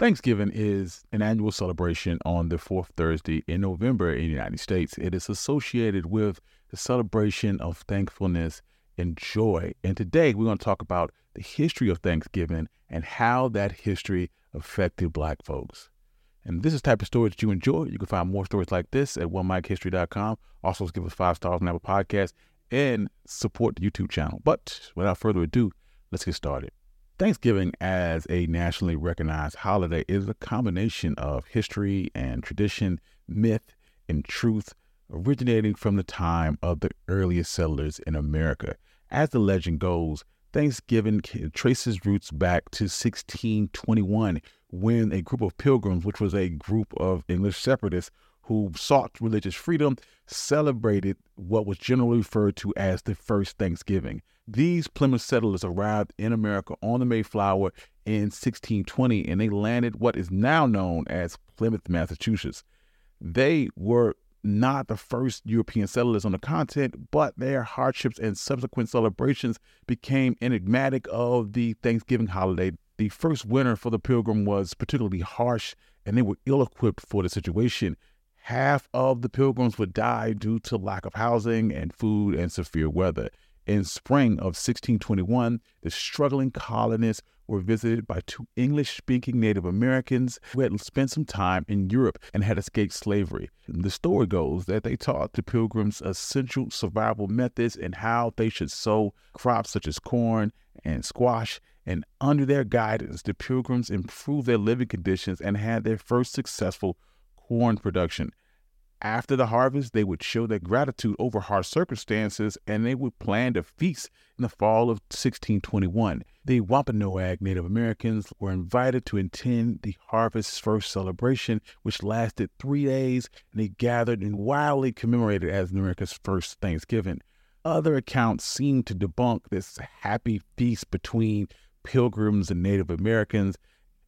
Thanksgiving is an annual celebration on the fourth Thursday in November in the United States. It is associated with the celebration of thankfulness and joy. And today we're going to talk about the history of Thanksgiving and how that history affected Black folks. And this is type of stories that you enjoy. You can find more stories like this at onemichistory.com. Also, give us five stars on Apple Podcast and support the YouTube channel. But without further ado, let's get started. Thanksgiving, as a nationally recognized holiday, is a combination of history and tradition, myth and truth, originating from the time of the earliest settlers in America. As the legend goes, Thanksgiving traces roots back to 1621 when a group of pilgrims, which was a group of English separatists, who sought religious freedom celebrated what was generally referred to as the first Thanksgiving. These Plymouth settlers arrived in America on the Mayflower in 1620 and they landed what is now known as Plymouth, Massachusetts. They were not the first European settlers on the continent, but their hardships and subsequent celebrations became enigmatic of the Thanksgiving holiday. The first winter for the pilgrim was particularly harsh, and they were ill equipped for the situation half of the pilgrims would die due to lack of housing and food and severe weather. In spring of 1621, the struggling colonists were visited by two English speaking Native Americans who had spent some time in Europe and had escaped slavery. The story goes that they taught the pilgrims essential survival methods and how they should sow crops such as corn and squash. And under their guidance, the pilgrims improved their living conditions and had their first successful corn production. After the harvest, they would show their gratitude over harsh circumstances and they would plan to feast in the fall of 1621. The Wampanoag Native Americans were invited to attend the harvest's First celebration, which lasted three days, and they gathered and wildly commemorated as America's first Thanksgiving. Other accounts seem to debunk this happy feast between pilgrims and Native Americans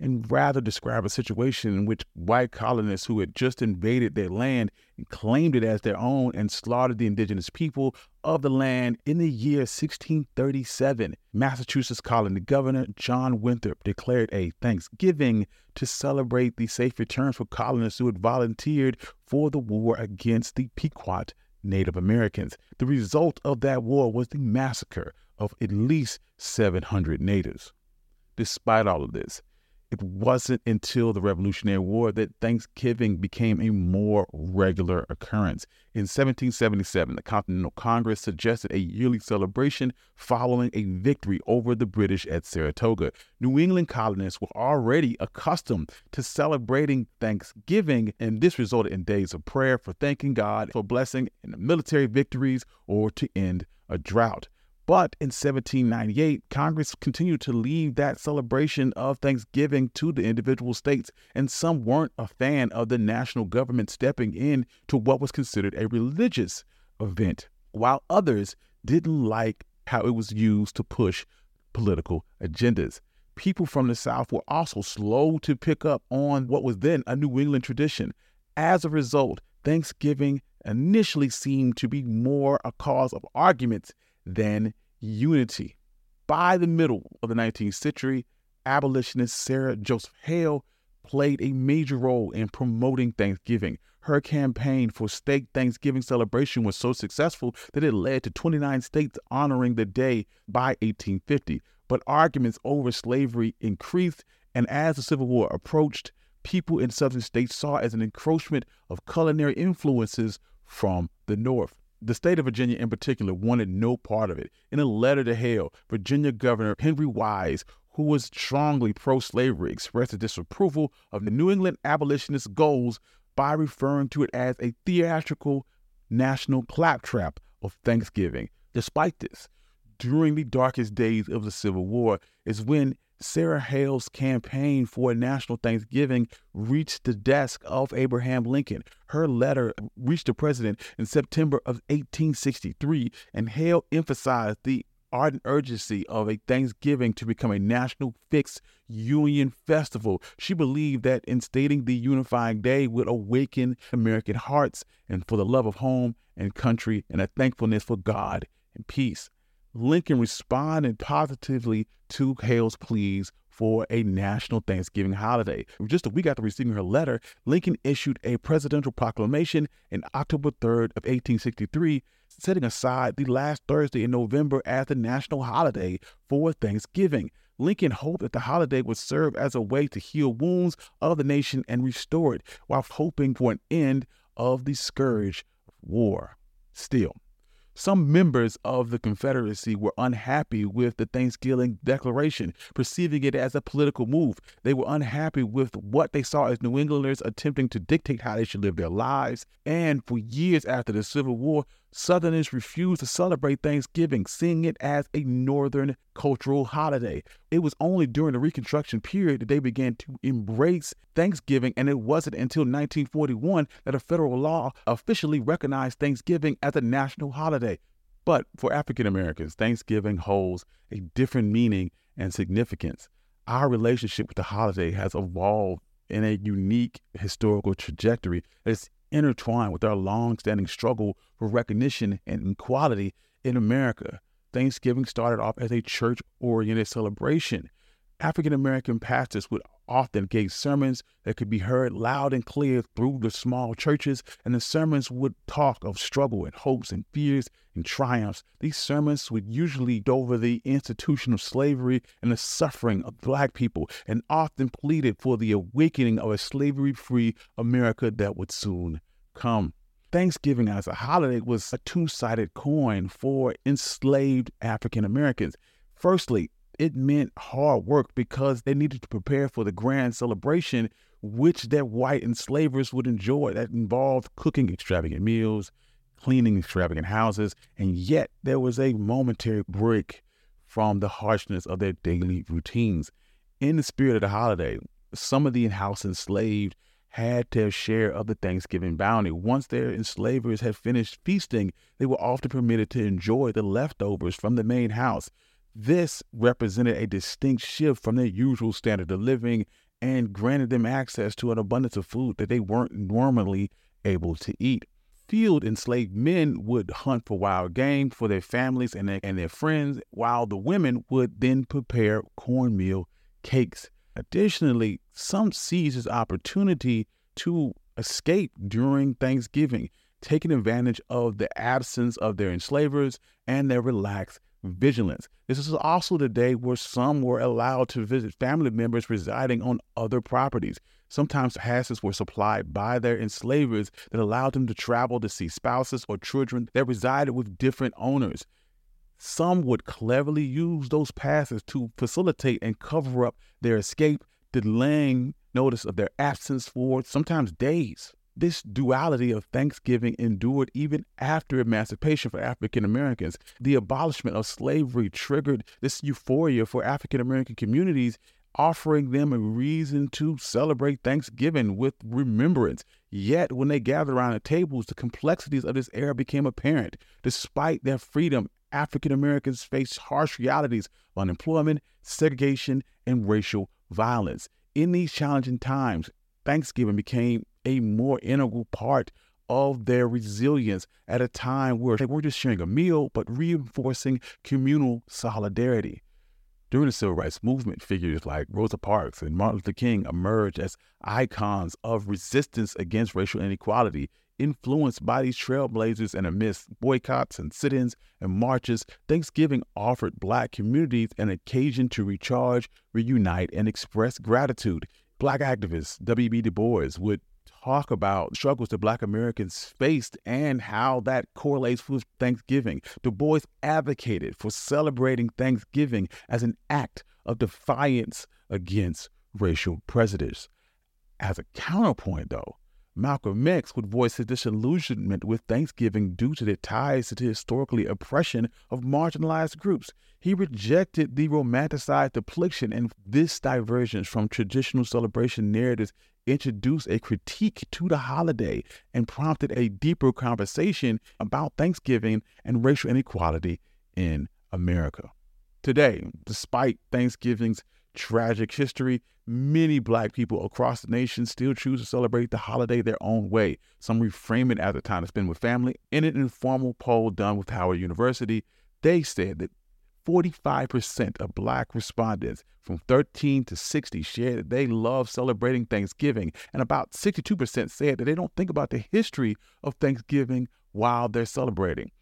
and rather describe a situation in which white colonists who had just invaded their land and claimed it as their own and slaughtered the indigenous people of the land in the year 1637. Massachusetts colony governor John Winthrop declared a Thanksgiving to celebrate the safe returns for colonists who had volunteered for the war against the Pequot Native Americans. The result of that war was the massacre of at least 700 natives. Despite all of this, it wasn't until the Revolutionary War that Thanksgiving became a more regular occurrence. In 1777, the Continental Congress suggested a yearly celebration following a victory over the British at Saratoga. New England colonists were already accustomed to celebrating Thanksgiving, and this resulted in days of prayer for thanking God for blessing in military victories or to end a drought. But in 1798, Congress continued to leave that celebration of Thanksgiving to the individual states, and some weren't a fan of the national government stepping in to what was considered a religious event, while others didn't like how it was used to push political agendas. People from the South were also slow to pick up on what was then a New England tradition. As a result, Thanksgiving initially seemed to be more a cause of arguments than unity. By the middle of the 19th century, abolitionist Sarah Joseph Hale played a major role in promoting Thanksgiving. Her campaign for state Thanksgiving celebration was so successful that it led to 29 states honoring the day by 1850. But arguments over slavery increased, and as the Civil War approached, people in southern states saw it as an encroachment of culinary influences from the North. The state of Virginia, in particular, wanted no part of it. In a letter to Hale, Virginia Governor Henry Wise, who was strongly pro slavery, expressed his disapproval of the New England abolitionist goals by referring to it as a theatrical national claptrap of Thanksgiving. Despite this, during the darkest days of the Civil War is when Sarah Hale's campaign for a national Thanksgiving reached the desk of Abraham Lincoln. Her letter reached the president in September of 1863, and Hale emphasized the ardent urgency of a Thanksgiving to become a national fixed union festival. She believed that instating the unifying day would awaken American hearts and for the love of home and country and a thankfulness for God and peace. Lincoln responded positively to Hale's pleas for a national Thanksgiving holiday. Just a week after receiving her letter, Lincoln issued a presidential proclamation in October 3rd of 1863 setting aside the last Thursday in November as the national holiday for Thanksgiving. Lincoln hoped that the holiday would serve as a way to heal wounds of the nation and restore it, while hoping for an end of the scourge of war. Still, some members of the Confederacy were unhappy with the Thanksgiving Declaration, perceiving it as a political move. They were unhappy with what they saw as New Englanders attempting to dictate how they should live their lives. And for years after the Civil War, Southerners refused to celebrate Thanksgiving, seeing it as a Northern cultural holiday. It was only during the Reconstruction period that they began to embrace Thanksgiving, and it wasn't until 1941 that a federal law officially recognized Thanksgiving as a national holiday. But for African Americans, Thanksgiving holds a different meaning and significance. Our relationship with the holiday has evolved in a unique historical trajectory that's intertwined with our long-standing struggle for recognition and equality in America. Thanksgiving started off as a church oriented celebration. African American pastors would often gave sermons that could be heard loud and clear through the small churches, and the sermons would talk of struggle and hopes and fears and triumphs. These sermons would usually go over the institution of slavery and the suffering of black people, and often pleaded for the awakening of a slavery free America that would soon come. Thanksgiving as a holiday was a two sided coin for enslaved African Americans. Firstly, it meant hard work because they needed to prepare for the grand celebration which their white enslavers would enjoy. That involved cooking extravagant meals, cleaning extravagant houses, and yet there was a momentary break from the harshness of their daily routines. In the spirit of the holiday, some of the in-house enslaved had their share of the Thanksgiving bounty. Once their enslavers had finished feasting, they were often permitted to enjoy the leftovers from the main house. This represented a distinct shift from their usual standard of living and granted them access to an abundance of food that they weren't normally able to eat. Field enslaved men would hunt for wild game for their families and their, and their friends, while the women would then prepare cornmeal cakes. Additionally, some seized this opportunity to escape during Thanksgiving, taking advantage of the absence of their enslavers and their relaxed vigilance. This is also the day where some were allowed to visit family members residing on other properties. Sometimes passes were supplied by their enslavers that allowed them to travel to see spouses or children that resided with different owners. Some would cleverly use those passes to facilitate and cover up their escape, delaying notice of their absence for sometimes days. This duality of Thanksgiving endured even after emancipation for African Americans. The abolishment of slavery triggered this euphoria for African American communities, offering them a reason to celebrate Thanksgiving with remembrance. Yet, when they gathered around the tables, the complexities of this era became apparent. Despite their freedom, African Americans faced harsh realities of unemployment, segregation, and racial violence. In these challenging times, Thanksgiving became a more integral part of their resilience at a time where weren't just sharing a meal, but reinforcing communal solidarity. During the Civil Rights Movement, figures like Rosa Parks and Martin Luther King emerged as icons of resistance against racial inequality, influenced by these trailblazers and amidst boycotts and sit ins and marches, Thanksgiving offered Black communities an occasion to recharge, reunite, and express gratitude. Black activist W.B. Du Bois would talk about struggles that Black Americans faced and how that correlates with Thanksgiving. Du Bois advocated for celebrating Thanksgiving as an act of defiance against racial prejudice. As a counterpoint, though, Malcolm X would voice his disillusionment with Thanksgiving due to the ties to the historically oppression of marginalized groups. He rejected the romanticized depiction, and this divergence from traditional celebration narratives introduced a critique to the holiday and prompted a deeper conversation about Thanksgiving and racial inequality in America. Today, despite Thanksgiving's tragic history, many black people across the nation still choose to celebrate the holiday their own way. Some reframe it as a time to spend with family. In an informal poll done with Howard University, they said that 45% of Black respondents from 13 to 60 shared that they love celebrating Thanksgiving, and about 62% said that they don't think about the history of Thanksgiving while they're celebrating.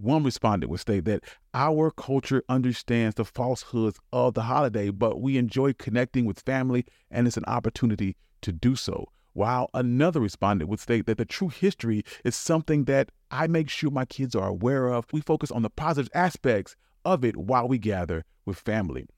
One respondent would state that our culture understands the falsehoods of the holiday, but we enjoy connecting with family and it's an opportunity to do so. While another respondent would state that the true history is something that I make sure my kids are aware of. We focus on the positive aspects of it while we gather with family.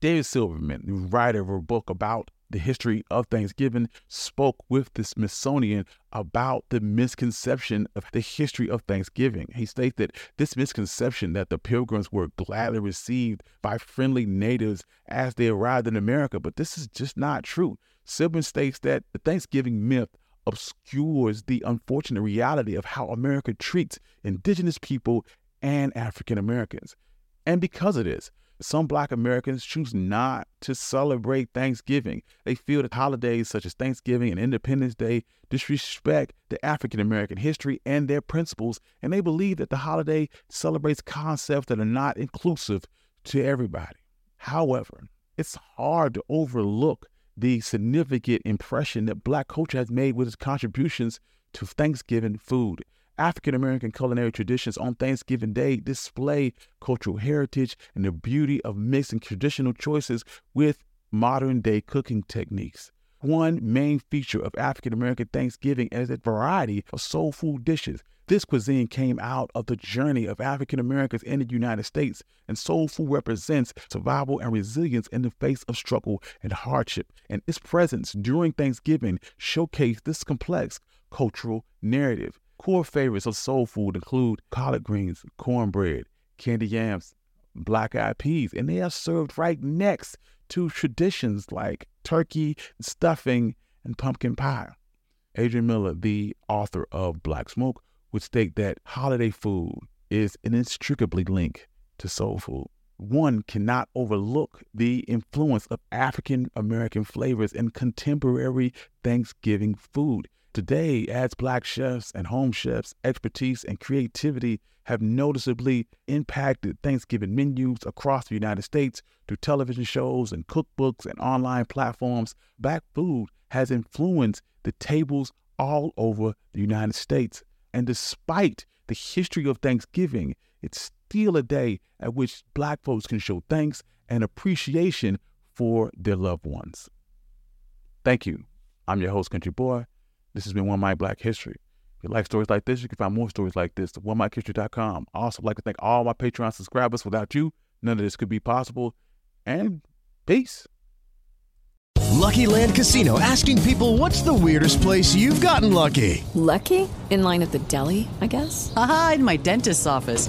David Silverman, the writer of a book about the history of Thanksgiving, spoke with the Smithsonian about the misconception of the history of Thanksgiving. He states that this misconception that the pilgrims were gladly received by friendly natives as they arrived in America, but this is just not true. Silverman states that the Thanksgiving myth obscures the unfortunate reality of how America treats indigenous people and African Americans. And because of this, some Black Americans choose not to celebrate Thanksgiving. They feel that holidays such as Thanksgiving and Independence Day disrespect the African American history and their principles, and they believe that the holiday celebrates concepts that are not inclusive to everybody. However, it's hard to overlook the significant impression that Black culture has made with its contributions to Thanksgiving food. African American culinary traditions on Thanksgiving Day display cultural heritage and the beauty of mixing traditional choices with modern day cooking techniques. One main feature of African American Thanksgiving is a variety of soul food dishes. This cuisine came out of the journey of African Americans in the United States, and soul food represents survival and resilience in the face of struggle and hardship. And its presence during Thanksgiving showcased this complex cultural narrative. Core favorites of soul food include collard greens, cornbread, candy yams, black eyed peas, and they are served right next to traditions like turkey, stuffing, and pumpkin pie. Adrian Miller, the author of Black Smoke, would state that holiday food is inextricably linked to soul food. One cannot overlook the influence of African American flavors in contemporary Thanksgiving food. Today, as Black chefs and home chefs, expertise and creativity have noticeably impacted Thanksgiving menus across the United States through television shows and cookbooks and online platforms. Black food has influenced the tables all over the United States. And despite the history of Thanksgiving, it's still a day at which Black folks can show thanks and appreciation for their loved ones. Thank you. I'm your host, Country Boy. This has been One Mic Black History. If you like stories like this, you can find more stories like this at OneMicHistory.com. I also like to thank all my Patreon subscribers. Without you, none of this could be possible. And peace. Lucky Land Casino asking people what's the weirdest place you've gotten lucky? Lucky? In line at the deli, I guess? Aha, in my dentist's office.